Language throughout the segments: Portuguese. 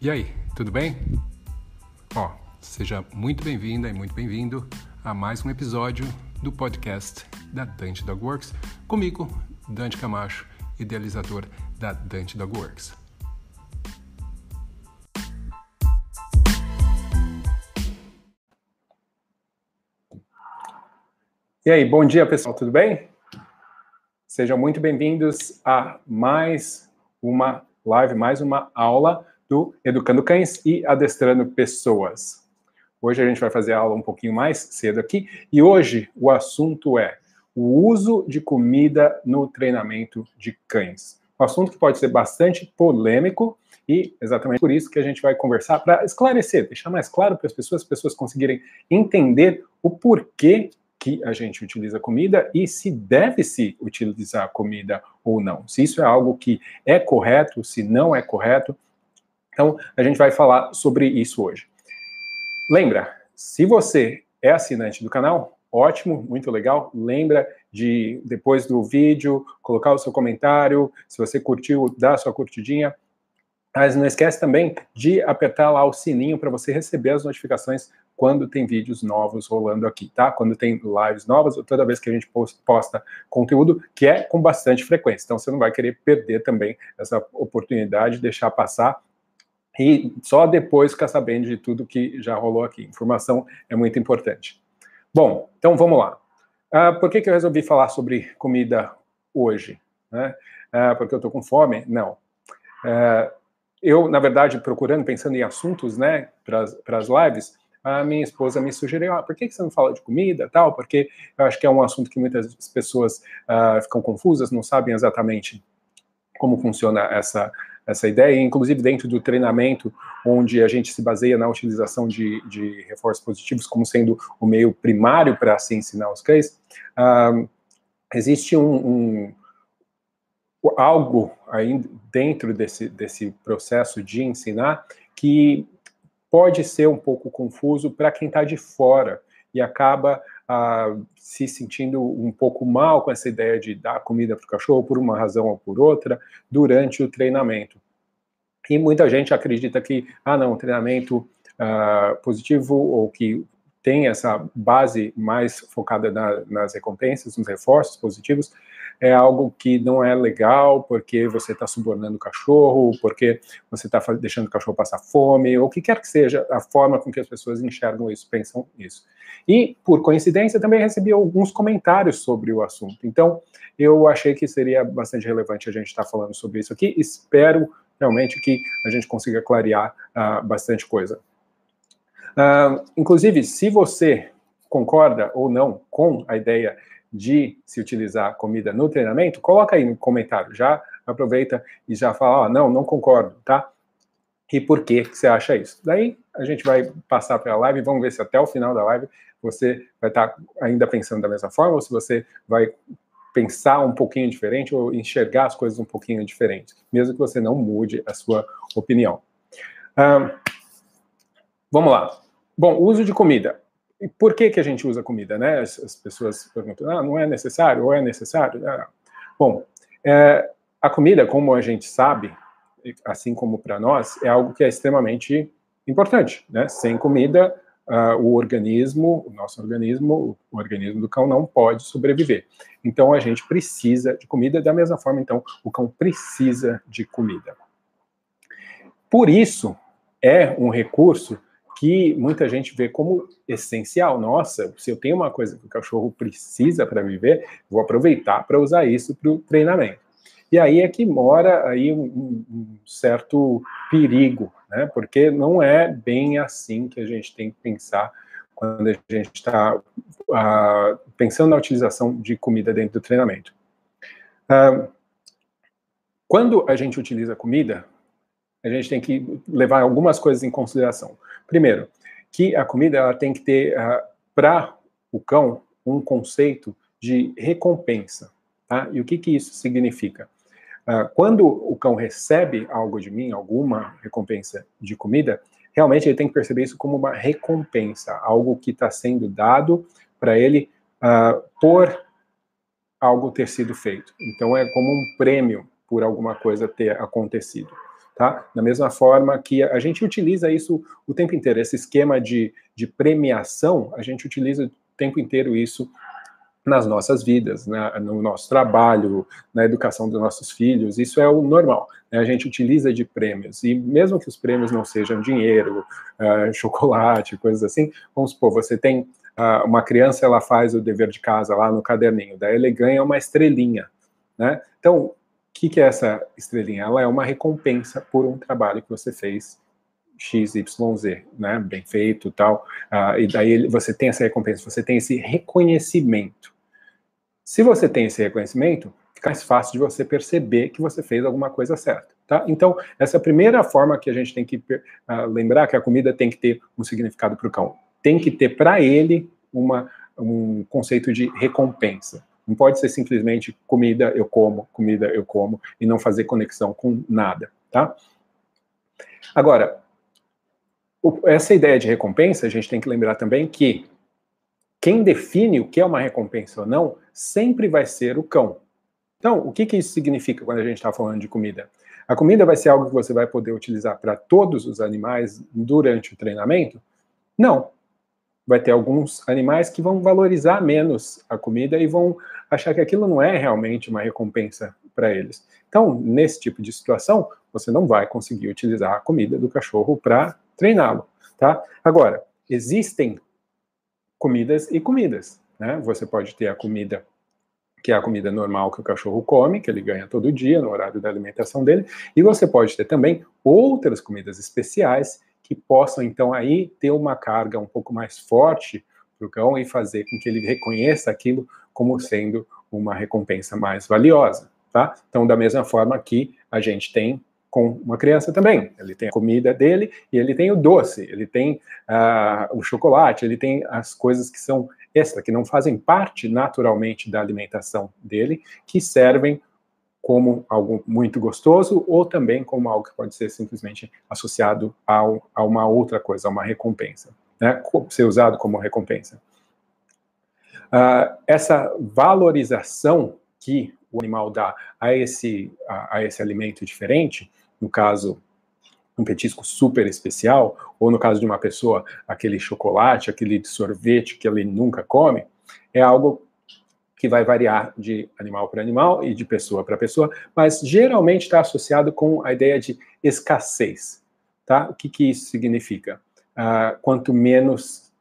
E aí, tudo bem? Ó, seja muito bem-vinda e muito bem-vindo a mais um episódio do podcast da Dante Dog Works, comigo, Dante Camacho, idealizador da Dante Dog Works. E aí, bom dia pessoal, tudo bem? Sejam muito bem-vindos a mais uma live, mais uma aula do Educando Cães e Adestrando Pessoas. Hoje a gente vai fazer a aula um pouquinho mais cedo aqui e hoje o assunto é o uso de comida no treinamento de cães. Um assunto que pode ser bastante polêmico e exatamente por isso que a gente vai conversar para esclarecer, deixar mais claro para as pessoas, as pessoas conseguirem entender o porquê que a gente utiliza comida e se deve se utilizar comida ou não. Se isso é algo que é correto, se não é correto. Então, a gente vai falar sobre isso hoje. Lembra, se você é assinante do canal, ótimo, muito legal. Lembra de, depois do vídeo, colocar o seu comentário. Se você curtiu, dá a sua curtidinha. Mas não esquece também de apertar lá o sininho para você receber as notificações quando tem vídeos novos rolando aqui, tá? Quando tem lives novas, ou toda vez que a gente posta conteúdo, que é com bastante frequência. Então você não vai querer perder também essa oportunidade, deixar passar e só depois ficar sabendo de tudo que já rolou aqui. Informação é muito importante. Bom, então vamos lá. Uh, por que, que eu resolvi falar sobre comida hoje? Né? Uh, porque eu estou com fome? Não. Uh, eu, na verdade, procurando, pensando em assuntos, né, para as lives, a minha esposa me sugeriu, ah, por que você não fala de comida tal? Porque eu acho que é um assunto que muitas pessoas ficam confusas, não sabem exatamente como funciona essa, essa ideia, inclusive dentro do treinamento, onde a gente se baseia na utilização de, de reforços positivos como sendo o meio primário para se ensinar os cães, uh, existe um, um, algo aí dentro desse, desse processo de ensinar que pode ser um pouco confuso para quem está de fora e acaba ah, se sentindo um pouco mal com essa ideia de dar comida para o cachorro por uma razão ou por outra durante o treinamento. E muita gente acredita que, ah, não, treinamento ah, positivo ou que tem essa base mais focada na, nas recompensas, nos reforços positivos, é algo que não é legal porque você está subornando o cachorro, porque você está deixando o cachorro passar fome, ou o que quer que seja a forma com que as pessoas enxergam isso, pensam isso. E, por coincidência, também recebi alguns comentários sobre o assunto. Então, eu achei que seria bastante relevante a gente estar tá falando sobre isso aqui. Espero realmente que a gente consiga clarear uh, bastante coisa. Uh, inclusive, se você concorda ou não com a ideia de se utilizar comida no treinamento, coloca aí no comentário, já aproveita e já fala, oh, não, não concordo, tá? E por que, você acha isso? Daí a gente vai passar para a live, vamos ver se até o final da live você vai estar tá ainda pensando da mesma forma ou se você vai pensar um pouquinho diferente ou enxergar as coisas um pouquinho diferente, mesmo que você não mude a sua opinião. Vamos lá. Bom, uso de comida. Por que, que a gente usa comida, né? As, as pessoas perguntam, ah, não é necessário ou é necessário? Ah. Bom, é, a comida, como a gente sabe, assim como para nós, é algo que é extremamente importante, né? Sem comida, uh, o organismo, o nosso organismo, o organismo do cão não pode sobreviver. Então a gente precisa de comida da mesma forma, então o cão precisa de comida. Por isso é um recurso que muita gente vê como essencial. Nossa, se eu tenho uma coisa que o cachorro precisa para viver, vou aproveitar para usar isso para o treinamento. E aí é que mora aí um, um, certo perigo, né? Porque não é bem assim que a gente tem que pensar quando a gente está uh, pensando na utilização de comida dentro do treinamento. Uh, quando a gente utiliza comida, a gente tem que levar algumas coisas em consideração. Primeiro, que a comida ela tem que ter uh, ah, para o cão um conceito de recompensa. Tá? E o que, que isso significa? Uh, quando o cão recebe algo de mim, alguma recompensa de comida, realmente ele tem que perceber isso como uma recompensa, algo que está sendo dado para ele uh, por algo ter sido feito. Então é como um prêmio por alguma coisa ter acontecido. Tá? Da mesma forma que a gente utiliza isso o tempo inteiro, esse esquema de, de premiação, a gente utiliza o tempo inteiro isso nas nossas vidas, né, no nosso trabalho, na educação dos nossos filhos, isso é o normal. Né, a gente utiliza de prêmios, e mesmo que os prêmios não sejam dinheiro, uh, chocolate, coisas assim, vamos supor, você tem uh, uma criança, ela faz o dever de casa lá no caderninho, daí ele ganha uma estrelinha, né? Então, que, que é essa estrelinha? Ela é uma recompensa por um trabalho que você fez XYZ, né? Bem feito tal. Uh, e daí você tem essa recompensa, você tem esse reconhecimento. Se você tem esse reconhecimento, fica mais fácil de você perceber que você fez alguma coisa certa. Tá? Então, essa é a primeira forma que a gente tem que uh, lembrar que a comida tem que ter um significado para o cão. Tem que ter para ele uma, um conceito de recompensa. Não pode ser simplesmente comida eu como, comida eu como, e não fazer conexão com nada. Tá? Agora, essa ideia de recompensa, a gente tem que lembrar também que quem define o que é uma recompensa ou não sempre vai ser o cão. Então, o que, que isso significa quando a gente está falando de comida? A comida vai ser algo que você vai poder utilizar para todos os animais durante o treinamento? Não. Vai ter alguns animais que vão valorizar menos a comida e vão achar que aquilo não é realmente uma recompensa para eles. Então, nesse tipo de situação, você não vai conseguir utilizar a comida do cachorro para treiná-lo, tá? Agora, existem comidas e comidas. Né? Você pode ter a comida que é a comida normal que o cachorro come, que ele ganha todo dia no horário da alimentação dele, e você pode ter também outras comidas especiais que possam então aí ter uma carga um pouco mais forte para o cão e fazer com que ele reconheça aquilo como sendo uma recompensa mais valiosa, tá? Então, da mesma forma que a gente tem com uma criança também. Ele tem a comida dele e ele tem o doce, ele tem uh, o chocolate, ele tem as coisas que são extra, que não fazem parte naturalmente da alimentação dele, que servem como algo muito gostoso ou também como algo que pode ser simplesmente associado ao, a uma outra coisa, a uma recompensa, né? ser usado como recompensa. Uh, essa valorização que o animal dá a esse, a, a esse alimento diferente, no caso, um petisco super especial, ou no caso de uma pessoa, aquele chocolate, aquele sorvete que ele nunca come, é algo que vai variar de animal para animal e de pessoa para pessoa, mas geralmente está associado com a ideia de escassez. Tá? O que, que isso significa? Uh, quanto menos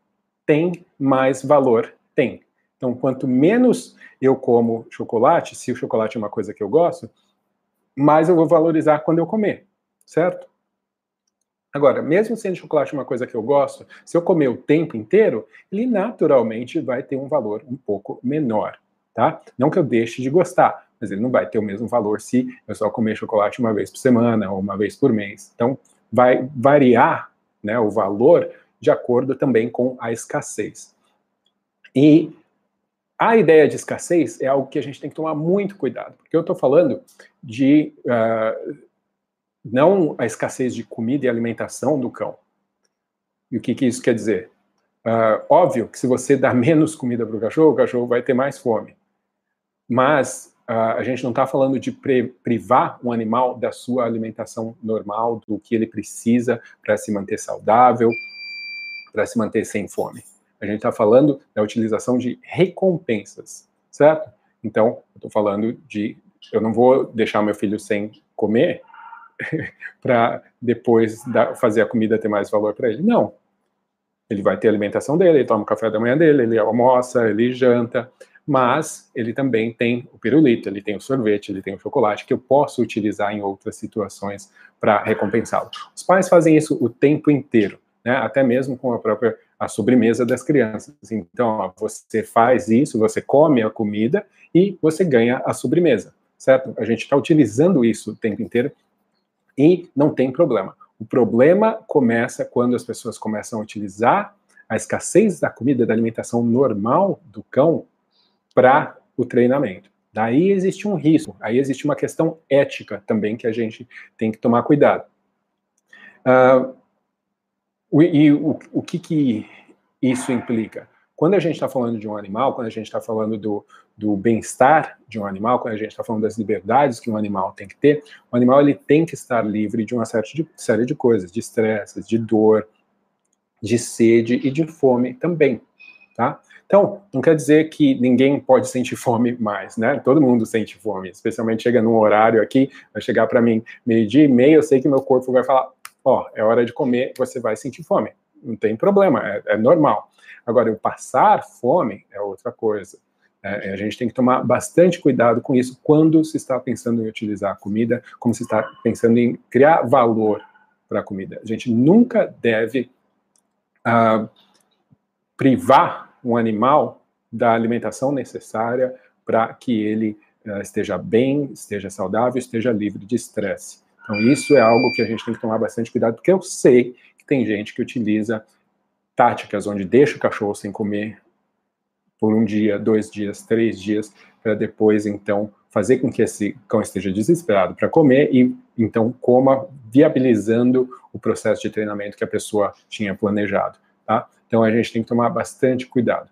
tem, mais valor tem. Então, quanto menos eu como chocolate, se o chocolate é uma coisa que eu gosto, mais eu vou valorizar quando eu comer, certo? Agora, mesmo sendo chocolate uma coisa que eu gosto, se eu comer o tempo inteiro, ele naturalmente vai ter um valor um pouco menor, tá? Não que eu deixe de gostar, mas ele não vai ter o mesmo valor se eu só comer chocolate uma vez por semana ou uma vez por mês. Então, vai variar né, o valor de acordo também com a escassez. E a ideia de escassez é algo que a gente tem que tomar muito cuidado, porque eu estou falando de uh, não a escassez de comida e alimentação do cão. E o que, que isso quer dizer? Uh, óbvio que se você dá menos comida para o cachorro, o cachorro vai ter mais fome. Mas uh, a gente não está falando de privar um animal da sua alimentação normal, do que ele precisa para se manter saudável, para se manter sem fome. A gente está falando da utilização de recompensas, certo? Então, eu estou falando de. Eu não vou deixar meu filho sem comer para depois fazer a comida ter mais valor para ele. Não. Ele vai ter a alimentação dele, ele toma o café da manhã dele, ele almoça, ele janta, mas ele também tem o pirulito, ele tem o sorvete, ele tem o chocolate que eu posso utilizar em outras situações para recompensá-lo. Os pais fazem isso o tempo inteiro, né? até mesmo com a própria a sobremesa das crianças. Então, ó, você faz isso, você come a comida e você ganha a sobremesa, certo? A gente está utilizando isso o tempo inteiro e não tem problema. O problema começa quando as pessoas começam a utilizar a escassez da comida, da alimentação normal do cão para o treinamento. Daí existe um risco, aí existe uma questão ética também que a gente tem que tomar cuidado. Uh, e o, o que, que isso implica? quando a gente está falando de um animal, quando a gente está falando do, do bem-estar de um animal, quando a gente está falando das liberdades que um animal tem que ter, o animal ele tem que estar livre de uma série de, série de coisas, de estresses, de dor, de sede e de fome também, tá? Então, não quer dizer que ninguém pode sentir fome mais, né? Todo mundo sente fome, especialmente chega num horário aqui, vai chegar para mim meio-dia e meio, eu sei que meu corpo vai falar, ó, oh, é hora de comer, você vai sentir fome. Não tem problema, é, é normal. Agora, o passar fome é outra coisa. É, a gente tem que tomar bastante cuidado com isso quando se está pensando em utilizar a comida, como se está pensando em criar valor para a comida. A gente nunca deve uh, privar um animal da alimentação necessária para que ele uh, esteja bem, esteja saudável, esteja livre de estresse. Então, isso é algo que a gente tem que tomar bastante cuidado, porque eu sei que tem gente que utiliza táticas onde deixa o cachorro sem comer por um dia, dois dias, três dias, para depois, então, fazer com que esse cão esteja desesperado para comer e, então, coma, viabilizando o processo de treinamento que a pessoa tinha planejado, tá? Então, a gente tem que tomar bastante cuidado.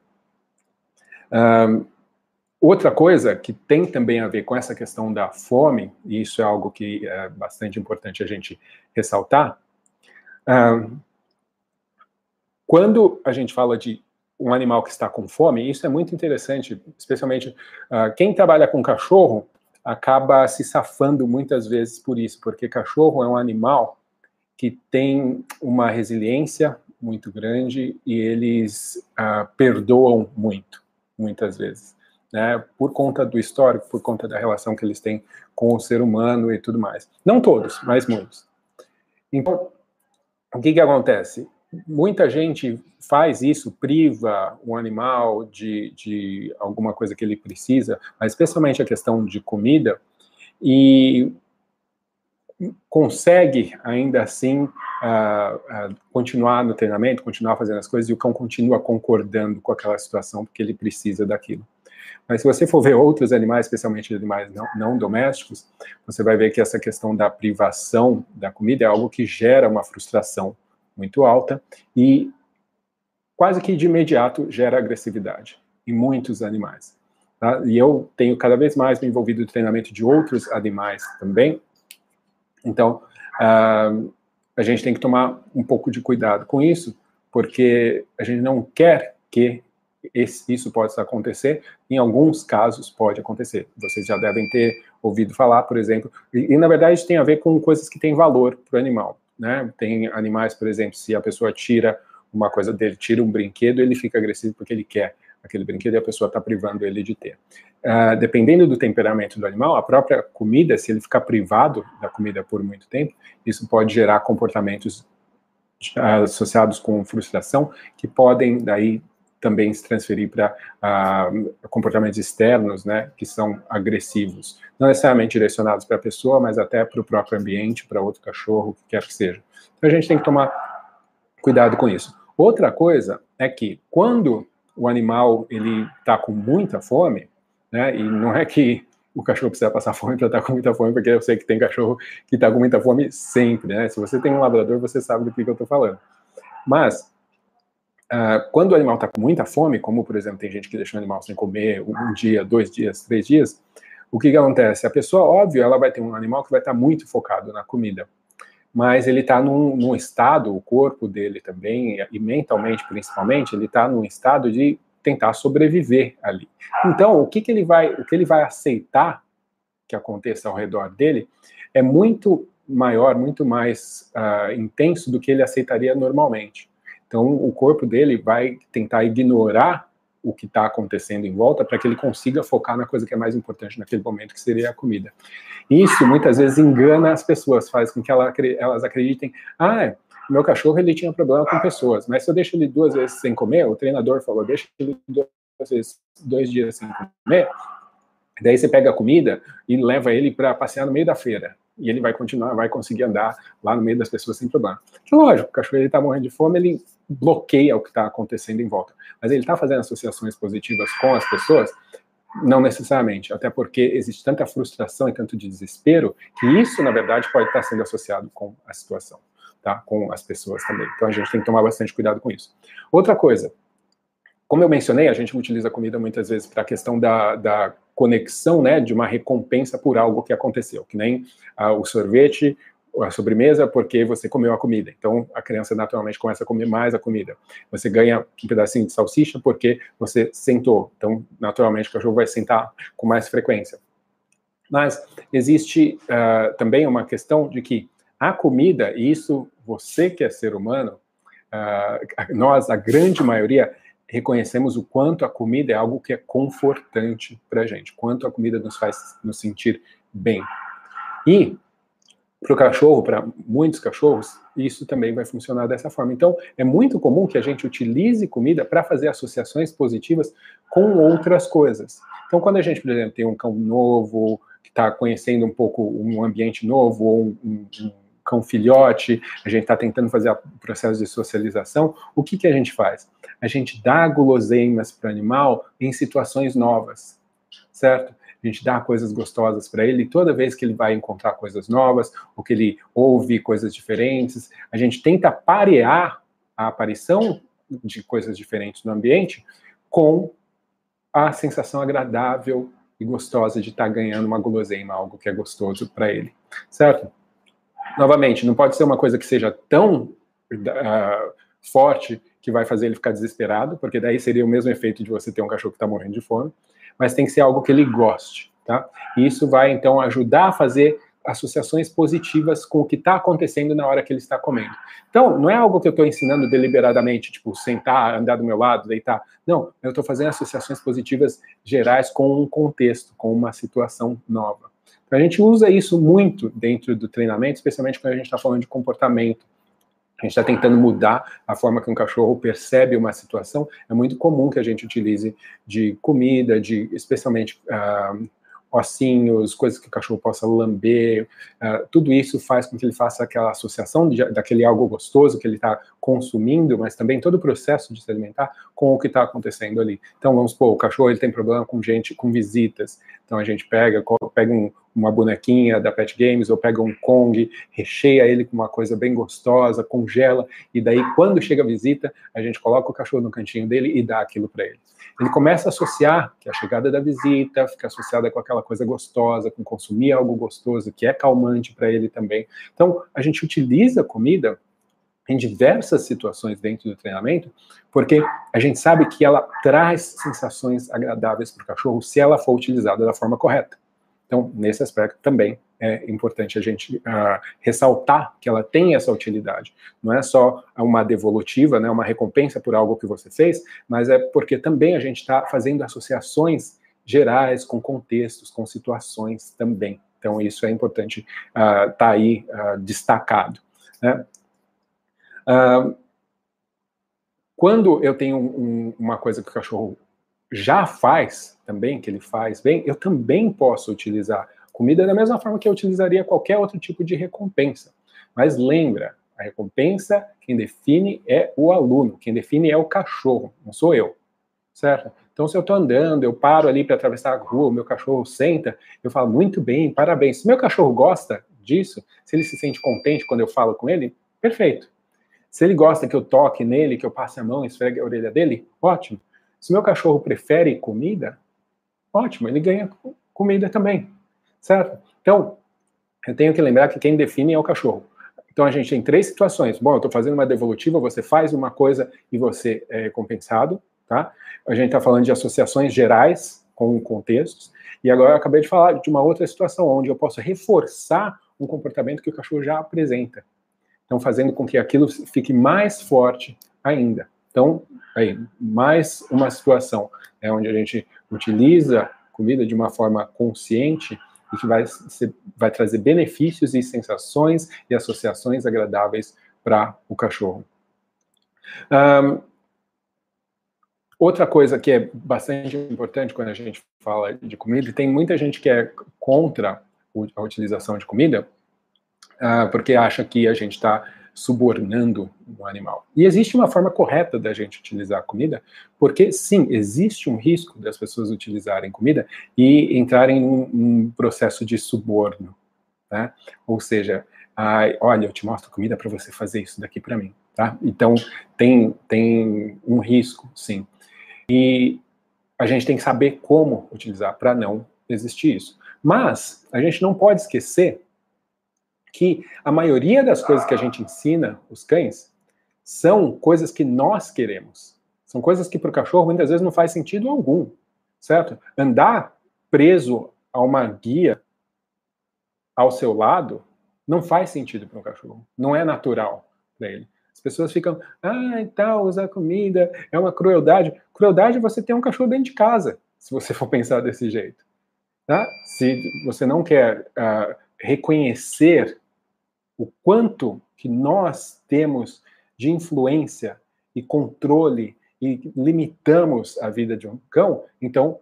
Um, outra coisa que tem também a ver com essa questão da fome, e isso é algo que é bastante importante a gente ressaltar, um, quando a gente fala de um animal que está com fome, isso é muito interessante, especialmente uh, quem trabalha com cachorro acaba se safando muitas vezes por isso, porque cachorro é um animal que tem uma resiliência muito grande e eles uh, perdoam muito, muitas vezes, né? Por conta do histórico, por conta da relação que eles têm com o ser humano e tudo mais. Não todos, mas muitos. Então, o que que acontece? muita gente faz isso, priva o animal de, de alguma coisa que ele precisa, mas especialmente a questão de comida, e consegue ainda assim uh, uh, continuar no treinamento, continuar fazendo as coisas, e o cão continua concordando com aquela situação porque ele precisa daquilo. Mas se você for ver outros animais, especialmente animais não, não domésticos, você vai ver que essa questão da privação da comida é algo que gera uma frustração muito alta e quase que de imediato gera agressividade em muitos animais. Tá? E eu tenho cada vez mais me envolvido no treinamento de outros animais também. Então, uh, a gente tem que tomar um pouco de cuidado com isso, porque a gente não quer que esse, isso possa acontecer. Em alguns casos pode acontecer. Vocês já devem ter ouvido falar, por exemplo, e, e na verdade tem a ver com coisas que têm valor para o animal. Né? Tem animais, por exemplo, se a pessoa tira uma coisa dele, tira um brinquedo, ele fica agressivo porque ele quer aquele brinquedo e a pessoa está privando ele de ter. Uh, dependendo do temperamento do animal, a própria comida, se ele ficar privado da comida por muito tempo, isso pode gerar comportamentos associados com frustração que podem daí também se transferir para uh, comportamentos externos, né, que são agressivos, não necessariamente direcionados para a pessoa, mas até para o próprio ambiente, para outro cachorro, o que quer que seja. Então a gente tem que tomar cuidado com isso. Outra coisa é que quando o animal ele está com muita fome, né, e não é que o cachorro precisa passar fome para estar tá com muita fome, porque eu sei que tem cachorro que está com muita fome sempre, né? Se você tem um labrador, você sabe do que, que eu estou falando. Mas Uh, quando o animal está com muita fome, como por exemplo tem gente que deixa o animal sem comer um dia, dois dias, três dias, o que, que acontece? A pessoa, óbvio, ela vai ter um animal que vai estar tá muito focado na comida, mas ele está num, num, estado, o corpo dele também, e mentalmente principalmente, ele está num estado de tentar sobreviver ali. Então, o que, que ele vai, o que ele vai aceitar que aconteça ao redor dele é muito maior, muito mais uh, intenso do que ele aceitaria normalmente. Então, o corpo dele vai tentar ignorar o que está acontecendo em volta para que ele consiga focar na coisa que é mais importante naquele momento, que seria a comida. Isso muitas vezes engana as pessoas, faz com que elas acreditem: ah, meu cachorro ele tinha problema com pessoas, mas se eu deixo ele duas vezes sem comer, o treinador falou, deixa ele duas vezes, dois dias sem comer, daí você pega a comida e leva ele para passear no meio da feira e ele vai continuar, vai conseguir andar lá no meio das pessoas sem problema. Lógico, o cachorro está morrendo de fome, ele bloqueia o que está acontecendo em volta. Mas ele está fazendo associações positivas com as pessoas? Não necessariamente, até porque existe tanta frustração e tanto desespero que isso, na verdade, pode estar sendo associado com a situação, tá? com as pessoas também. Então a gente tem que tomar bastante cuidado com isso. Outra coisa, como eu mencionei, a gente utiliza a comida muitas vezes para a questão da, da, conexão, né, de uma recompensa por algo que aconteceu, que nem ah, o sorvete, a sobremesa, porque você comeu a comida. Então, a criança naturalmente começa a comer mais a comida. Você ganha um pedacinho de salsicha porque você sentou. Então, naturalmente, o cachorro vai sentar com mais frequência. Mas existe uh, também uma questão de que a comida, e isso você que é ser humano, uh, nós, a grande maioria, reconhecemos o quanto a comida é algo que é confortante para a gente, quanto a comida nos faz nos sentir bem. E para o cachorro, para muitos cachorros, isso também vai funcionar dessa forma. Então, é muito comum que a gente utilize comida para fazer associações positivas com outras coisas. Então, quando a gente, por exemplo, tem um cão novo, que está conhecendo um pouco um ambiente novo, ou um, um, cão filhote, a gente está tentando fazer o processo de socialização, o que, que a gente faz? A gente dá guloseimas para o animal em situações novas, certo? A gente dá coisas gostosas para ele, e toda vez que ele vai encontrar coisas novas, ou que ele ouve coisas diferentes, a gente tenta parear a aparição de coisas diferentes no ambiente com a sensação agradável e gostosa de estar tá ganhando uma guloseima, algo que é gostoso para ele, certo? Novamente, não pode ser uma coisa que seja tão uh, forte que vai fazer ele ficar desesperado, porque daí seria o mesmo efeito de você ter um cachorro que está morrendo de fome, mas tem que ser algo que ele goste, tá? E isso vai, então, ajudar a fazer associações positivas com o que está acontecendo na hora que ele está comendo. Então, não é algo que eu estou ensinando deliberadamente, tipo, sentar, andar do meu lado, deitar. Não, eu estou fazendo associações positivas gerais com um contexto, com uma situação nova. A gente usa isso muito dentro do treinamento, especialmente quando a gente está falando de comportamento. A gente está tentando mudar a forma que um cachorro percebe uma situação. É muito comum que a gente utilize de comida, de especialmente uh, ossinhos, coisas que o cachorro possa lamber, uh, tudo isso faz com que ele faça aquela associação de, daquele algo gostoso que ele está consumindo, mas também todo o processo de se alimentar com o que está acontecendo ali. Então, vamos supor, o cachorro ele tem problema com gente, com visitas, então a gente pega, pega um, uma bonequinha da Pet Games ou pega um Kong, recheia ele com uma coisa bem gostosa, congela, e daí quando chega a visita, a gente coloca o cachorro no cantinho dele e dá aquilo para ele. Ele começa a associar que a chegada da visita fica associada com aquela coisa gostosa, com consumir algo gostoso, que é calmante para ele também. Então, a gente utiliza a comida em diversas situações dentro do treinamento, porque a gente sabe que ela traz sensações agradáveis para o cachorro se ela for utilizada da forma correta. Então, nesse aspecto também é importante a gente uh, ressaltar que ela tem essa utilidade. Não é só uma devolutiva, né, uma recompensa por algo que você fez, mas é porque também a gente está fazendo associações gerais com contextos, com situações também. Então, isso é importante estar uh, tá aí uh, destacado. Né? Uh, quando eu tenho um, uma coisa que o cachorro já faz também, que ele faz bem, eu também posso utilizar comida da mesma forma que eu utilizaria qualquer outro tipo de recompensa. Mas lembra, a recompensa, quem define é o aluno, quem define é o cachorro, não sou eu, certo? Então, se eu estou andando, eu paro ali para atravessar a rua, o meu cachorro senta, eu falo, muito bem, parabéns. Se meu cachorro gosta disso, se ele se sente contente quando eu falo com ele, perfeito. Se ele gosta que eu toque nele, que eu passe a mão e esfregue a orelha dele, ótimo. Se meu cachorro prefere comida, ótimo, ele ganha comida também, certo? Então, eu tenho que lembrar que quem define é o cachorro. Então a gente tem três situações. Bom, eu estou fazendo uma devolutiva, você faz uma coisa e você é compensado, tá? A gente está falando de associações gerais com contextos. E agora eu acabei de falar de uma outra situação onde eu posso reforçar um comportamento que o cachorro já apresenta. Então, fazendo com que aquilo fique mais forte ainda. Então, aí, mais uma situação é onde a gente utiliza comida de uma forma consciente e que vai, ser, vai trazer benefícios e sensações e associações agradáveis para o cachorro. Um, outra coisa que é bastante importante quando a gente fala de comida, e tem muita gente que é contra a utilização de comida, uh, porque acha que a gente está subornando o animal. E existe uma forma correta da gente utilizar a comida, porque sim, existe um risco das pessoas utilizarem comida e entrarem num, num processo de suborno, né? Ou seja, ai, olha, eu te mostro comida para você fazer isso daqui para mim, tá? Então tem tem um risco, sim. E a gente tem que saber como utilizar para não existir isso. Mas a gente não pode esquecer que a maioria das coisas que a gente ensina os cães são coisas que nós queremos. São coisas que para o cachorro muitas vezes não faz sentido algum, certo? Andar preso a uma guia ao seu lado não faz sentido para um cachorro. Não é natural para ele. As pessoas ficam, ah, e tal, usar comida é uma crueldade. Crueldade é você ter um cachorro dentro de casa, se você for pensar desse jeito. Tá? Se você não quer uh, reconhecer o quanto que nós temos de influência e controle e limitamos a vida de um cão, então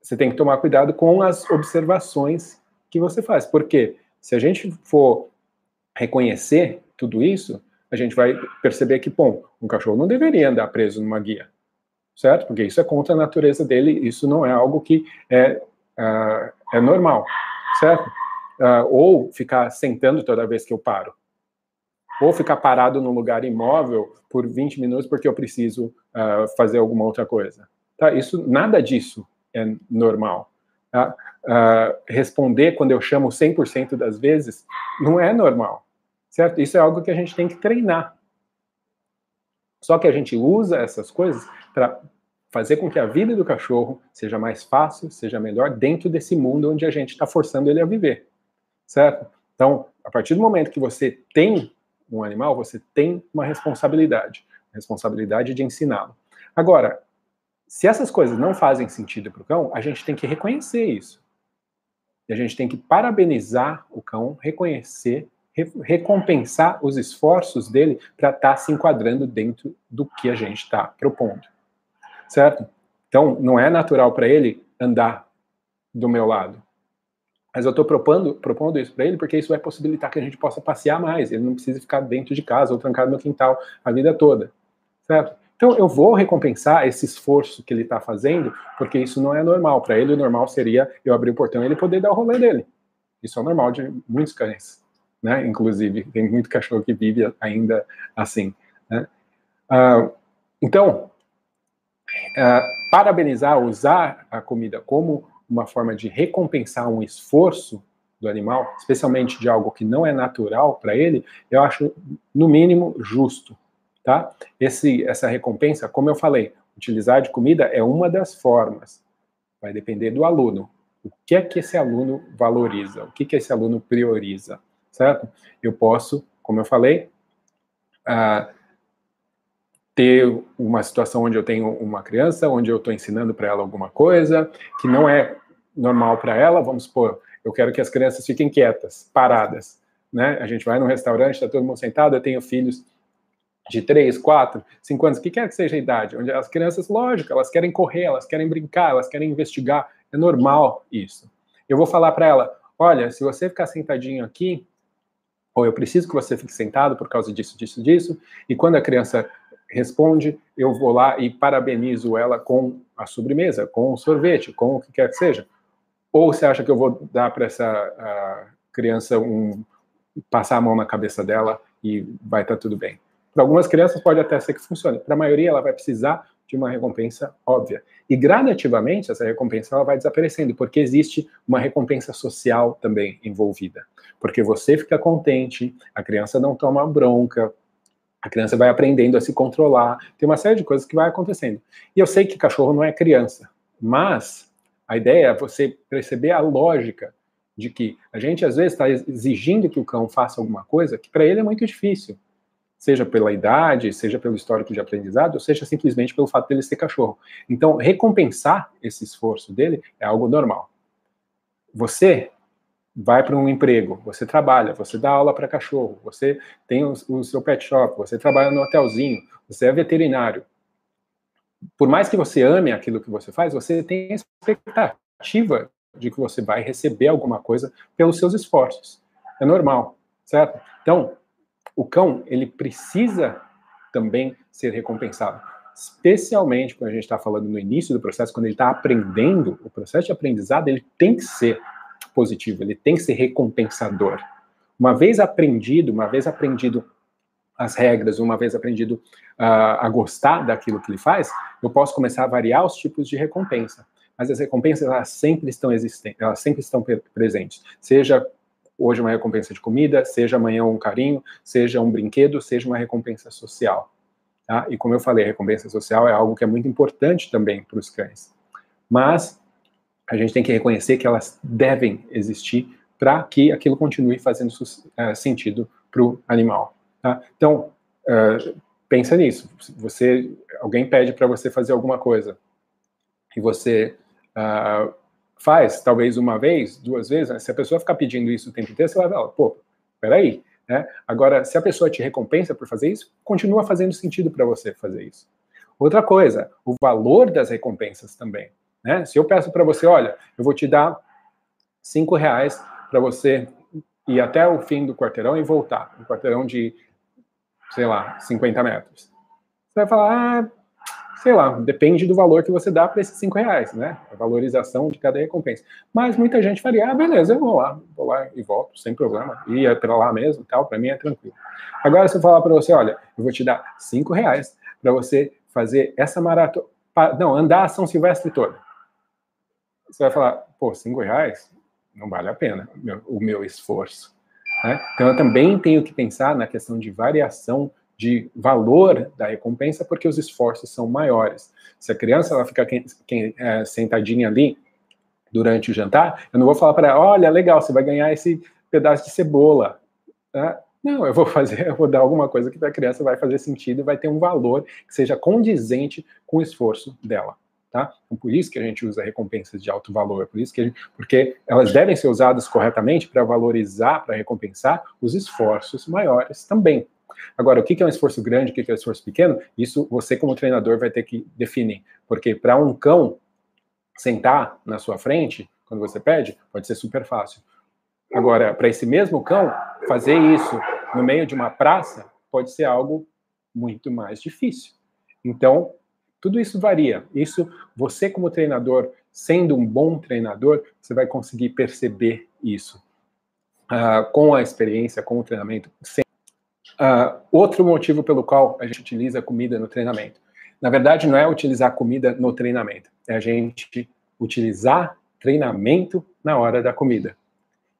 você tem que tomar cuidado com as observações que você faz. Porque se a gente for reconhecer tudo isso, a gente vai perceber que, bom, um cachorro não deveria andar preso numa guia, certo? Porque isso é contra a natureza dele, isso não é algo que é, uh, é normal, certo? Uh, ou ficar sentando toda vez que eu paro. Ou ficar parado num lugar imóvel por 20 minutos porque eu preciso uh, fazer alguma outra coisa. Tá? Isso, nada disso é normal. Tá? Uh, responder quando eu chamo 100% das vezes não é normal, certo? Isso é algo que a gente tem que treinar. Só que a gente usa essas coisas para fazer com que a vida do cachorro seja mais fácil, seja melhor dentro desse mundo onde a gente está forçando ele a viver, certo? Então, a partir do momento que você tem um animal, você tem uma responsabilidade, responsabilidade de ensiná-lo. Agora, se essas coisas não fazem sentido para o cão, a gente tem que reconhecer isso. E a gente tem que parabenizar o cão, reconhecer, re recompensar os esforços dele para estar tá se enquadrando dentro do que a gente está propondo. Certo? Então, não é natural para ele andar do meu lado. Mas eu estou propondo, propondo isso para ele porque isso vai possibilitar que a gente possa passear mais. Ele não precisa ficar dentro de casa ou trancado no quintal a vida toda. Certo? Então, eu vou recompensar esse esforço que ele está fazendo, porque isso não é normal. Para ele, o normal seria eu abrir o portão e ele poder dar o rolê dele. Isso é normal de muitos cães, né? Inclusive, tem muito cachorro que vive ainda assim. Né? Uh, então, uh, parabenizar, usar a comida como uma forma de recompensar um esforço do animal, especialmente de algo que não é natural para ele, eu acho, no mínimo, justo tá? Esse, essa recompensa, como eu falei, utilizar de comida é uma das formas. Vai depender do aluno. O que é que esse aluno valoriza? O que que esse aluno prioriza? Certo? Eu posso, como eu falei, uh, ter uma situação onde eu tenho uma criança, onde eu estou ensinando para ela alguma coisa que não é normal para ela. Vamos supor, eu quero que as crianças fiquem quietas, paradas. Né? A gente vai num restaurante, está todo mundo sentado, eu tenho filhos de 3, 4, 5 anos, que quer que seja a idade, onde as crianças, lógico, elas querem correr, elas querem brincar, elas querem investigar, é normal isso. Eu vou falar para ela, olha, se você ficar sentadinho aqui, ou eu preciso que você fique sentado por causa disso, disso, disso, e quando a criança responde, eu vou lá e parabenizo ela com a sobremesa, com o sorvete, com o que quer que seja. Ou você acha que eu vou dar para essa criança um passar a mão na cabeça dela e vai estar tá tudo bem? Para algumas crianças pode até ser que funcione. Para a maioria, ela vai precisar de uma recompensa óbvia. E gradativamente essa recompensa ela vai desaparecendo, porque existe uma recompensa social também envolvida. Porque você fica contente, a criança não toma bronca, a criança vai aprendendo a se controlar, tem uma série de coisas que vai acontecendo. E eu sei que cachorro não é criança, mas a ideia é você perceber a lógica de que a gente às vezes está exigindo que o cão faça alguma coisa que para ele é muito difícil seja pela idade, seja pelo histórico de aprendizado, ou seja simplesmente pelo fato dele ser cachorro. Então, recompensar esse esforço dele é algo normal. Você vai para um emprego, você trabalha, você dá aula para cachorro, você tem o, o, seu pet shop, você trabalha no hotelzinho, você é veterinário. Por mais que você ame aquilo que você faz, você tem a expectativa de que você vai receber alguma coisa pelos seus esforços. É normal, certo? Então, o cão, ele precisa também ser recompensado. Especialmente quando a gente está falando no início do processo, quando ele está aprendendo, o processo de aprendizado ele tem que ser positivo, ele tem que ser recompensador. Uma vez aprendido, uma vez aprendido as regras, uma vez aprendido uh, a gostar daquilo que ele faz, eu posso começar a variar os tipos de recompensa. Mas as recompensas elas sempre estão existentes, elas sempre estão presentes. Seja hoje uma recompensa de comida, seja amanhã um carinho, seja um brinquedo, seja uma recompensa social. Tá? E como eu falei, a recompensa social é algo que é muito importante também para os cães. Mas a gente tem que reconhecer que elas devem existir para que aquilo continue fazendo uh, sentido para o animal. Tá? Então, uh, pensa nisso. Você, alguém pede para você fazer alguma coisa e você uh, faz, talvez uma vez, duas vezes, né? se a pessoa ficar pedindo isso o tempo inteiro, você vai falar, pô, peraí. Né? Agora, se a pessoa te recompensa por fazer isso, continua fazendo sentido para você fazer isso. Outra coisa, o valor das recompensas também. Né? Se eu peço para você, olha, eu vou te dar cinco reais para você ir até o fim do quarteirão e voltar, um quarteirão de, sei lá, 50 metros. Você vai falar, ah, sei lá, depende do valor que você dá para esses cinco reais, né? A valorização de cada recompensa. Mas muita gente faria, ah, beleza, eu vou lá, vou lá e volto, sem problema. E é para lá mesmo, tal, para mim é tranquilo. Agora, se eu falar para você, olha, eu vou te dar cinco reais para você fazer essa maratona, não, andar a São Silvestre toda. Você vai falar, pô, cinco reais? Não vale a pena o meu esforço. Né? Então, eu também tenho que pensar na questão de variação de valor da recompensa, porque os esforços são maiores. Se a criança ela fica quem, quem, é, sentadinha ali durante o jantar, eu não vou falar para ela, olha, legal, você vai ganhar esse pedaço de cebola. Né? Não, eu vou fazer, eu vou dar alguma coisa que para a criança vai fazer sentido e vai ter um valor que seja condizente com o esforço dela. Tá? Então, por isso que a gente usa recompensas de alto valor, por isso que gente, porque elas devem ser usadas corretamente para valorizar, para recompensar os esforços maiores também. Agora, o que é um esforço grande, o que é um esforço pequeno, isso você, como treinador, vai ter que definir. Porque para um cão sentar na sua frente, quando você pede, pode ser super fácil. Agora, para esse mesmo cão, fazer isso no meio de uma praça pode ser algo muito mais difícil. Então, tudo isso varia. Isso, você, como treinador, sendo um bom treinador, você vai conseguir perceber isso. Uh, com a experiência, com o treinamento, sem Uh, outro motivo pelo qual a gente utiliza comida no treinamento. Na verdade, não é utilizar comida no treinamento, é a gente utilizar treinamento na hora da comida.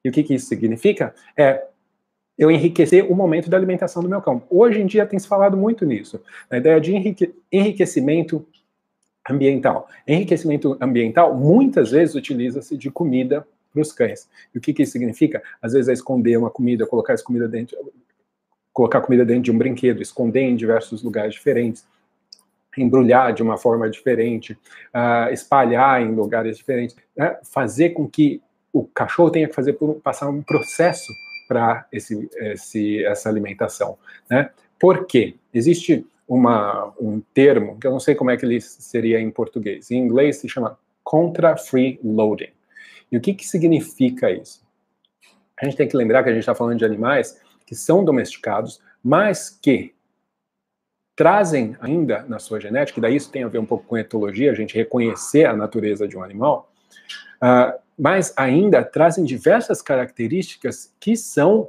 E o que, que isso significa? É eu enriquecer o momento da alimentação do meu cão. Hoje em dia tem se falado muito nisso, na ideia de enrique enriquecimento ambiental. Enriquecimento ambiental muitas vezes utiliza-se de comida para os cães. E o que, que isso significa? Às vezes é esconder uma comida, colocar essa comida dentro, colocar comida dentro de um brinquedo, esconder em diversos lugares diferentes, embrulhar de uma forma diferente, uh, espalhar em lugares diferentes, né? fazer com que o cachorro tenha que fazer por, passar um processo para esse, esse, essa alimentação, né? Por quê? Existe uma, um termo que eu não sei como é que ele seria em português. Em inglês se chama contra-free loading. E o que, que significa isso? A gente tem que lembrar que a gente está falando de animais que são domesticados, mas que trazem ainda na sua genética, e daí isso tem a ver um pouco com etologia, a gente reconhecer a natureza de um animal, uh, mas ainda trazem diversas características que são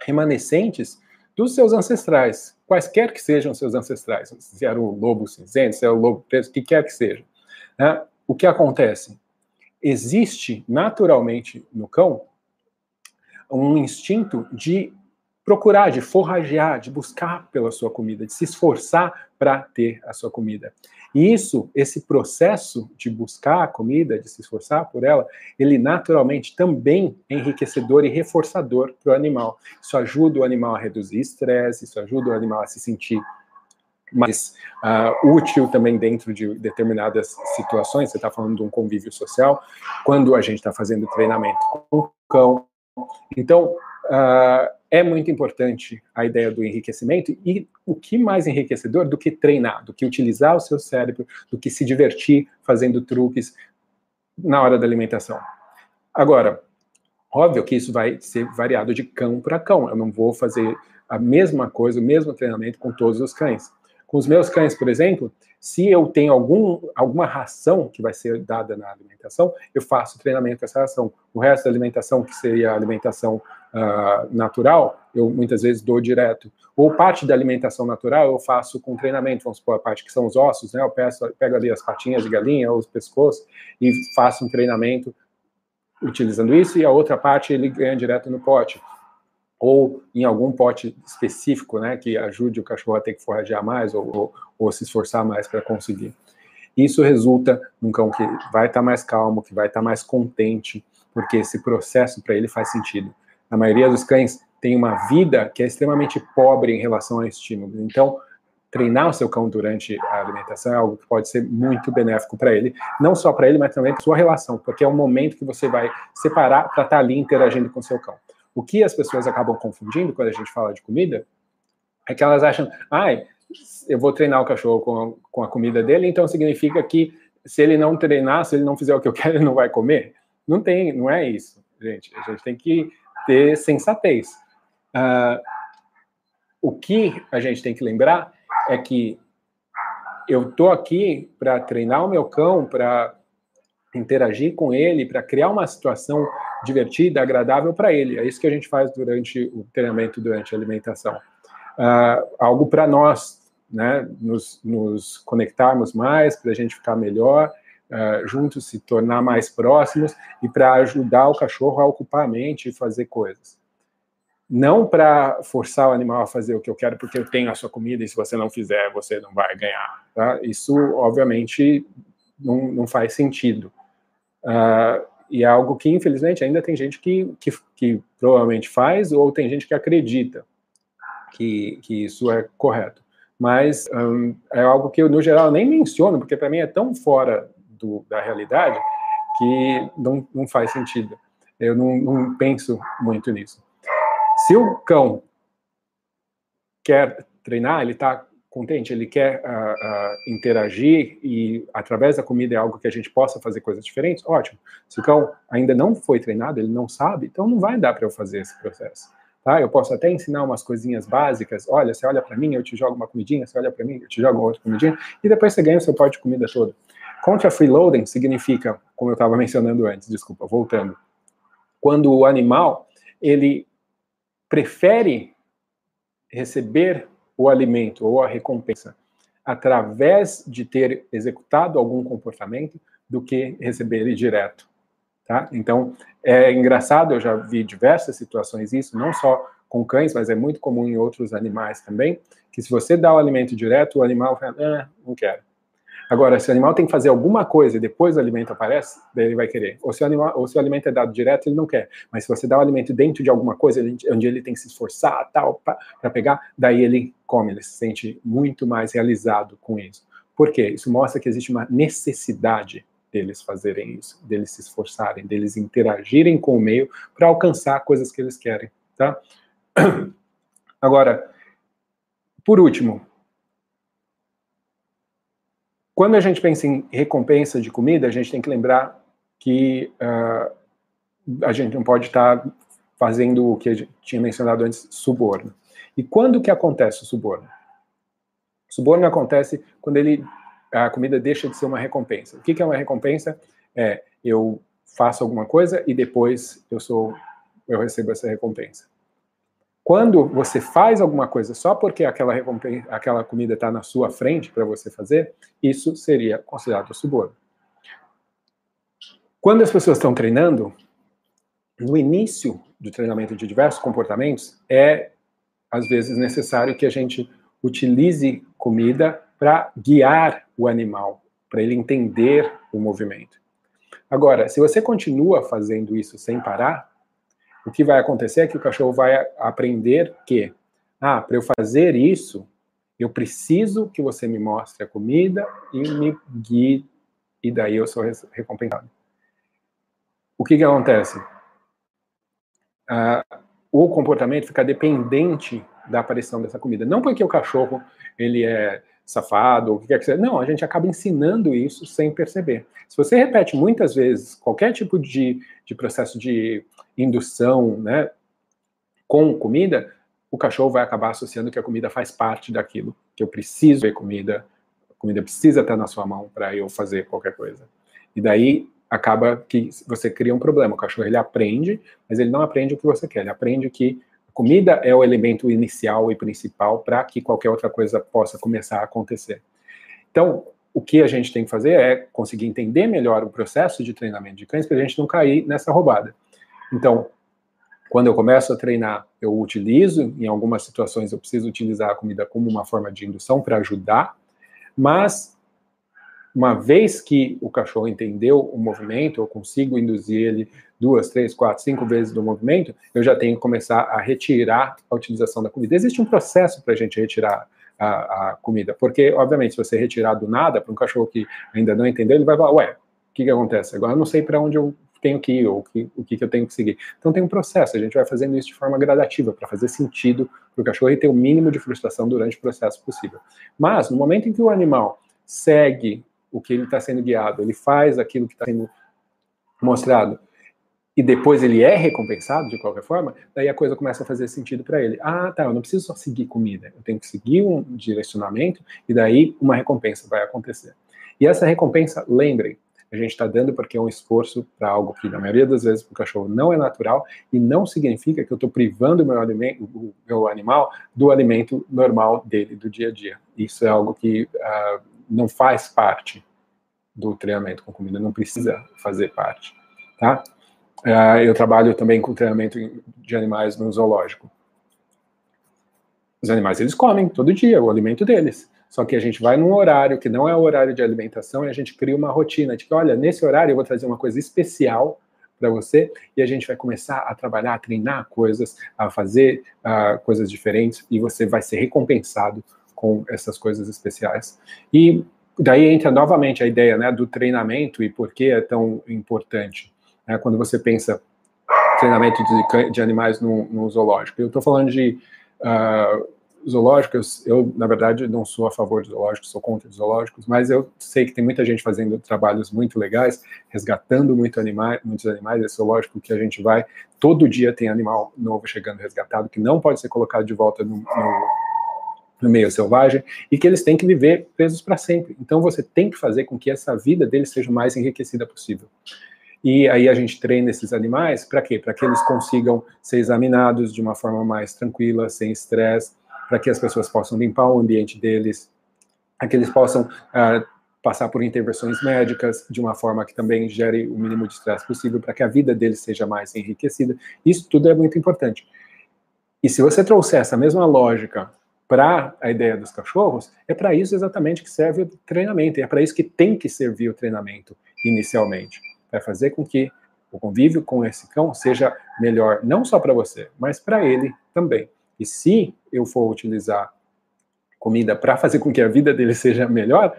remanescentes dos seus ancestrais, quaisquer que sejam seus ancestrais, se era o lobo cinzento, se era o lobo preso, o que quer que seja. Né? O que acontece? Existe naturalmente no cão um instinto de procurar, de forragear, de buscar pela sua comida, de se esforçar para ter a sua comida. E isso, esse processo de buscar a comida, de se esforçar por ela, ele naturalmente também é enriquecedor e reforçador para o animal. Isso ajuda o animal a reduzir estresse, isso ajuda o animal a se sentir mais uh, útil também dentro de determinadas situações. Você está falando de um convívio social, quando a gente está fazendo treinamento com o cão. Então, uh, é muito importante a ideia do enriquecimento e o que mais enriquecedor do que treinar, do que utilizar o seu cérebro, do que se divertir fazendo truques na hora da alimentação. Agora, óbvio que isso vai ser variado de cão para cão. Eu não vou fazer a mesma coisa, o mesmo treinamento com todos os cães. Com os meus cães, por exemplo, se eu tenho algum, alguma ração que vai ser dada na alimentação, eu faço treinamento com essa ração. O resto da alimentação, que seria a alimentação uh, natural, eu muitas vezes dou direto. Ou parte da alimentação natural eu faço com treinamento, vamos supor, a parte que são os ossos, né? Eu peço, pego ali as patinhas de galinha, os pescoços, e faço um treinamento utilizando isso, e a outra parte ele ganha direto no pote. Ou em algum pote específico, né? Que ajude o cachorro a ter que forragear mais, ou, ou, ou se esforçar mais para conseguir. Isso resulta num cão que vai estar tá mais calmo, que vai estar tá mais contente, porque esse processo para ele faz sentido. A maioria dos cães tem uma vida que é extremamente pobre em relação a estímulos. Então, treinar o seu cão durante a alimentação é algo que pode ser muito benéfico para ele, não só para ele, mas também para sua relação, porque é um momento que você vai separar para estar tá ali interagindo com seu cão. O que as pessoas acabam confundindo quando a gente fala de comida é que elas acham, ai, eu vou treinar o cachorro com a, com a comida dele, então significa que se ele não treinar, se ele não fizer o que eu quero, ele não vai comer. Não tem, não é isso, gente. A gente tem que ter sensatez. Uh, o que a gente tem que lembrar é que eu tô aqui para treinar o meu cão, para interagir com ele, para criar uma situação divertida, agradável para ele. É isso que a gente faz durante o treinamento, durante a alimentação. Uh, algo para nós, né, nos, nos conectarmos mais, para a gente ficar melhor, uh, juntos se tornar mais próximos e para ajudar o cachorro a ocupar a mente e fazer coisas. Não para forçar o animal a fazer o que eu quero, porque eu tenho a sua comida e se você não fizer, você não vai ganhar. Tá? Isso, obviamente, não, não faz sentido. Uh, e é algo que, infelizmente, ainda tem gente que, que, que provavelmente faz ou tem gente que acredita que, que isso é correto mas é algo que eu, no geral, nem menciono, porque para mim é tão fora da realidade que não, não faz sentido. Eu não, não penso muito nisso. Se o cão quer treinar, ele está contente, ele quer uh, uh, interagir e através da comida é algo que a gente possa fazer coisas diferentes, ótimo. Se o cão ainda não foi treinado, ele não sabe, então não vai dar para eu fazer esse processo. Tá? Eu posso até ensinar umas coisinhas básicas. Olha, você olha para mim, eu te jogo uma comidinha, você olha para mim, eu te jogo outra comidinha, e depois você ganha o seu pote de comida todo. Contra freeloading significa, como eu estava mencionando antes, desculpa, voltando, quando o animal ele prefere receber o alimento ou a recompensa através de ter executado algum comportamento do que receber ele direto. Tá? Então, é engraçado, eu já vi diversas situações isso, não só com cães, mas é muito comum em outros animais também, que se você dá o alimento direto, o animal fala, ah, não quero. Agora, se o animal tem que fazer alguma coisa e depois o alimento aparece, daí ele vai querer. Ou se o, animal, ou se o alimento é dado direto, ele não quer. Mas se você dá o alimento dentro de alguma coisa, onde ele tem que se esforçar tal para pegar, daí ele come, ele se sente muito mais realizado com isso. Por quê? Isso mostra que existe uma necessidade deles fazerem isso, deles se esforçarem, deles interagirem com o meio para alcançar coisas que eles querem, tá? Agora, por último, quando a gente pensa em recompensa de comida, a gente tem que lembrar que uh, a gente não pode estar fazendo o que a gente tinha mencionado antes, suborno. E quando que acontece o suborno? O suborno acontece quando ele a comida deixa de ser uma recompensa. O que, é uma recompensa? É eu faço alguma coisa e depois eu sou eu recebo essa recompensa. Quando você faz alguma coisa só porque aquela, aquela comida está na sua frente para você fazer, isso seria considerado suborno. Quando as pessoas estão treinando, no início do treinamento de diversos comportamentos, é às vezes necessário que a gente utilize comida para guiar o animal, para ele entender o movimento. Agora, se você continua fazendo isso sem parar, o que vai acontecer é que o cachorro vai aprender que, ah, para eu fazer isso, eu preciso que você me mostre a comida e me guie, e daí eu sou recompensado. O que, que acontece? Ah, o comportamento fica dependente da aparição dessa comida. Não porque o cachorro ele é safado, ou o que quer que seja. Não, a gente acaba ensinando isso sem perceber. Se você repete muitas vezes qualquer tipo de, de processo de indução né, com comida, o cachorro vai acabar associando que a comida faz parte daquilo, que eu preciso ver comida, a comida precisa estar na sua mão para eu fazer qualquer coisa. E daí acaba que você cria um problema. O cachorro ele aprende, mas ele não aprende o que você quer. Ele aprende que comida é o elemento inicial e principal para que qualquer outra coisa possa começar a acontecer. Então, o que a gente tem que fazer é conseguir entender melhor o processo de treinamento de cães para a gente não cair nessa roubada. Então, quando eu começo a treinar, eu utilizo, em algumas situações eu preciso utilizar a comida como uma forma de indução para ajudar, mas uma vez que o cachorro entendeu o movimento, eu consigo induzir ele duas, três, quatro, cinco vezes do movimento, eu já tenho que começar a retirar a utilização da comida. Existe um processo para a gente retirar a, a, comida, porque, obviamente, se você retirar do nada para um cachorro que ainda não entendeu, ele vai falar, ué, o que, que acontece? Agora eu não sei para onde eu tenho que ir, ou que, o que, que eu tenho que seguir. Então tem um processo, a gente vai fazendo isso de forma gradativa, para fazer sentido para o cachorro e ter o mínimo de frustração durante o processo possível. Mas, no momento em que o animal segue o que ele está sendo guiado, ele faz aquilo que está sendo mostrado, e depois ele é recompensado de qualquer forma, daí a coisa começa a fazer sentido para ele. Ah, tá, eu não preciso só seguir comida, eu tenho que seguir um direcionamento e daí uma recompensa vai acontecer. E essa recompensa, lembrem, a gente está dando porque é um esforço para algo que, na maioria das vezes, para o cachorro não é natural e não significa que eu estou privando o meu, alimento, o meu animal do alimento normal dele, do dia a dia. Isso é algo que uh, não faz parte do treinamento com comida, não precisa fazer parte, tá? Uh, eu trabalho também com treinamento de animais no zoológico. Os animais, eles comem todo dia o alimento deles. Só que a gente vai num horário que não é o horário de alimentação e a gente cria uma rotina de que, olha, nesse horário eu vou trazer uma coisa especial para você e a gente vai começar a trabalhar, a treinar coisas, a fazer uh, coisas diferentes e você vai ser recompensado com essas coisas especiais. E daí entra novamente a ideia né, do treinamento e por que é tão importante. Né, quando você pensa treinamento de, de animais no, no zoológico. Eu estou falando de uh, zoológicos, eu, na verdade, não sou a favor de zoológicos, sou contra os zoológicos, mas eu sei que tem muita gente fazendo trabalhos muito legais, resgatando muito animais, muitos animais, é zoológico que a gente vai, todo dia tem animal novo chegando resgatado, que não pode ser colocado de volta no, no, no meio selvagem, e que eles têm que viver presos para sempre. Então você tem que fazer com que essa vida deles seja o mais enriquecida possível. E aí a gente treina esses animais para quê? Para que eles consigam ser examinados de uma forma mais tranquila, sem estresse, para que as pessoas possam limpar o ambiente deles, para que eles possam uh, passar por intervenções médicas de uma forma que também gere o mínimo de estresse possível, para que a vida deles seja mais enriquecida. Isso tudo é muito importante. E se você trouxer essa mesma lógica para a ideia dos cachorros, é para isso exatamente que serve o treinamento, é para isso que tem que servir o treinamento inicialmente. Vai fazer com que o convívio com esse cão seja melhor, não só para você, mas para ele também. E se eu for utilizar comida para fazer com que a vida dele seja melhor,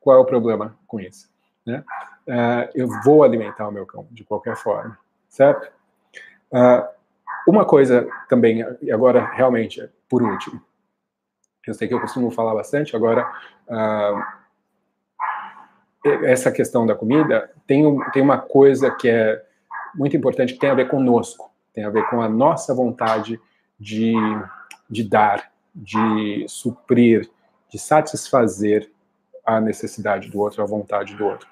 qual é o problema com isso? Né? Uh, eu vou alimentar o meu cão de qualquer forma, certo? Uh, uma coisa também, e agora realmente, por último, eu sei que eu costumo falar bastante, agora, uh, essa questão da comida tem, tem uma coisa que é muito importante que tem a ver conosco, tem a ver com a nossa vontade de, de dar, de suprir, de satisfazer a necessidade do outro, a vontade do outro.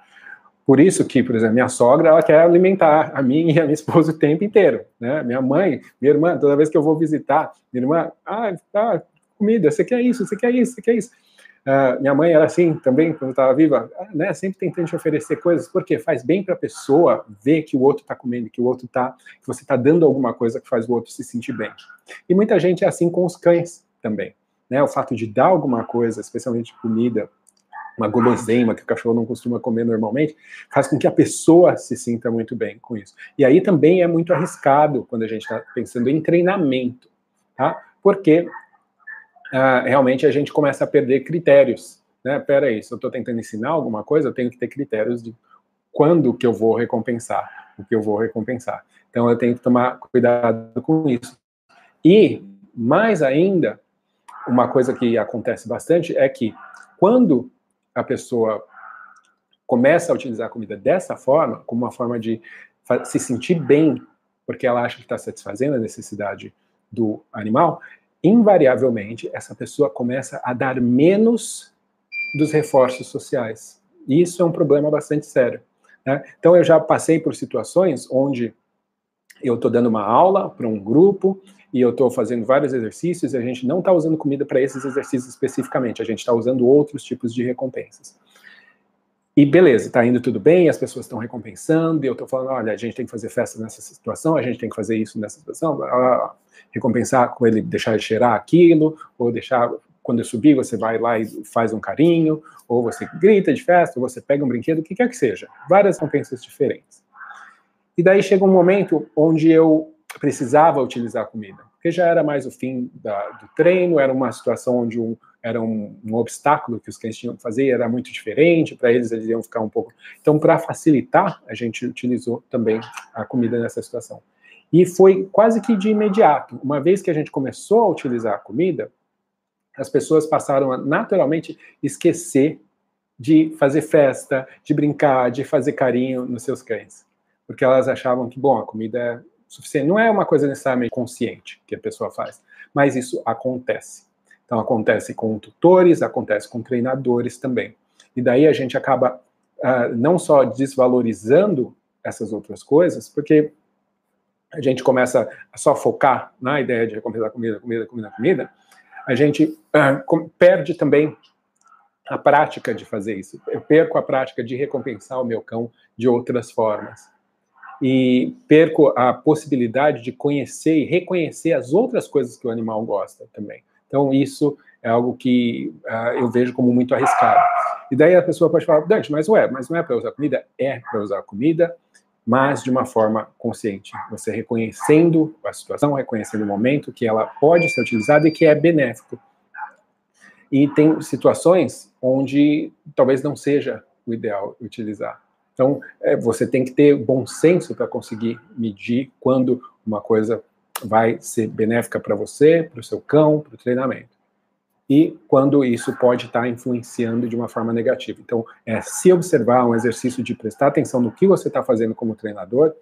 Por isso que, por exemplo, minha sogra, ela quer alimentar a mim e a minha esposa o tempo inteiro, né? Minha mãe, minha irmã, toda vez que eu vou visitar, minha irmã, ah, tá, comida, você quer isso, você quer isso, você quer isso. Uh, minha mãe era assim também, quando estava viva, né, sempre tentando te oferecer coisas, porque faz bem para a pessoa ver que o outro está comendo, que o outro está, que você está dando alguma coisa que faz o outro se sentir bem. E muita gente é assim com os cães também. Né, o fato de dar alguma coisa, especialmente comida, uma guloseima que o cachorro não costuma comer normalmente, faz com que a pessoa se sinta muito bem com isso. E aí também é muito arriscado quando a gente está pensando em treinamento, tá? Porque ah, realmente a gente começa a perder critérios. Né? Pera aí, se eu estou tentando ensinar alguma coisa, eu tenho que ter critérios de quando que eu vou recompensar, o que eu vou recompensar. Então eu tenho que tomar cuidado com isso. E, mais ainda, uma coisa que acontece bastante é que quando a pessoa começa a utilizar a comida dessa forma, como uma forma de se sentir bem, porque ela acha que está satisfazendo a necessidade do animal, invariavelmente, essa pessoa começa a dar menos dos reforços sociais. E isso é um problema bastante sério, Né? Então, eu já passei por situações onde eu estou dando uma aula para um grupo e eu estou fazendo vários exercícios e a gente não está usando comida para esses exercícios especificamente, a gente está usando outros tipos de recompensas. E beleza, está indo tudo bem, as pessoas estão recompensando, e eu estou falando, olha, a gente tem que fazer festa nessa situação, a gente tem que fazer isso nessa situação, recompensar com ele, deixar ele cheirar aquilo, ou deixar, quando eu subir, você vai lá e faz um carinho, ou você grita de festa, ou você pega um brinquedo, o que quer que seja. Várias recompensas diferentes. E daí chega um momento onde eu precisava utilizar a comida, porque já era mais o fim da, do treino, era uma situação onde um, era um, um, obstáculo que os cães tinham que fazer, era muito diferente, para eles eles iam ficar um pouco. Então, para facilitar, a gente utilizou também a comida nessa situação. E foi quase que de imediato. Uma vez que a gente começou a utilizar a comida, as pessoas passaram a naturalmente esquecer de fazer festa, de brincar, de fazer carinho nos seus cães porque elas achavam que, bom, a comida é suficiente. Não é uma coisa necessariamente consciente que a pessoa faz, mas isso acontece. Então, acontece com tutores, acontece com treinadores também. E daí a gente acaba uh, não só desvalorizando essas outras coisas, porque a gente começa a só focar na ideia de recompensar comida, comida, comida, comida, a gente uh, perde também a prática de fazer isso. Eu perco a prática de recompensar o meu cão de outras formas e perco a possibilidade de conhecer e reconhecer as outras coisas que o animal gosta também. Então, isso é algo que uh, eu vejo como muito arriscado. E daí a pessoa pode falar, Dante, mas ué, mas não é para usar comida? É para usar comida, mas de uma forma consciente. Você reconhecendo a situação, reconhecendo o momento que ela pode ser utilizada e que é benéfico. E tem situações onde talvez não seja o ideal utilizar. Então, é, você tem que ter bom senso para conseguir medir quando uma coisa vai ser benéfica para você, para o seu cão, para o treinamento. E quando isso pode estar tá influenciando de uma forma negativa. Então, é se observar um exercício de prestar atenção no que você está fazendo como treinador,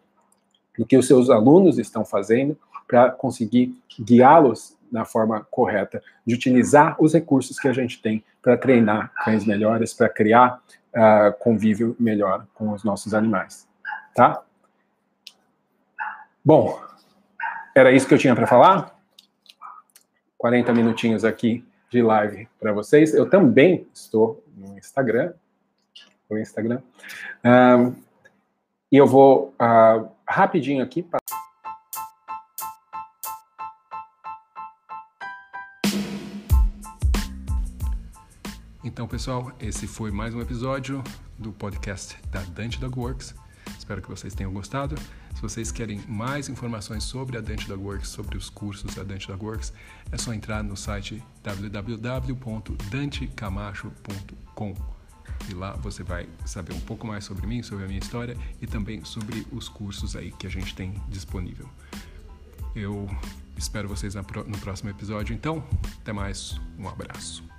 no que os seus alunos estão fazendo, para conseguir guiá-los na forma correta, de utilizar os recursos que a gente tem para treinar cães melhores, para criar uh, convívio melhor com os nossos animais, tá? Bom, era isso que eu tinha para falar. 40 minutinhos aqui de live para vocês. Eu também estou no Instagram, no Instagram, um, e eu vou uh, rapidinho aqui Então, pessoal, esse foi mais um episódio do podcast da Dante Dog Works. Espero que vocês tenham gostado. Se vocês querem mais informações sobre a Dante Dog Works, sobre os cursos da Dante Dog Works, é só entrar no site www.dantecamacho.com e lá você vai saber um pouco mais sobre mim, sobre a minha história e também sobre os cursos aí que a gente tem disponível. Eu espero vocês no próximo episódio, então. Até mais, um abraço.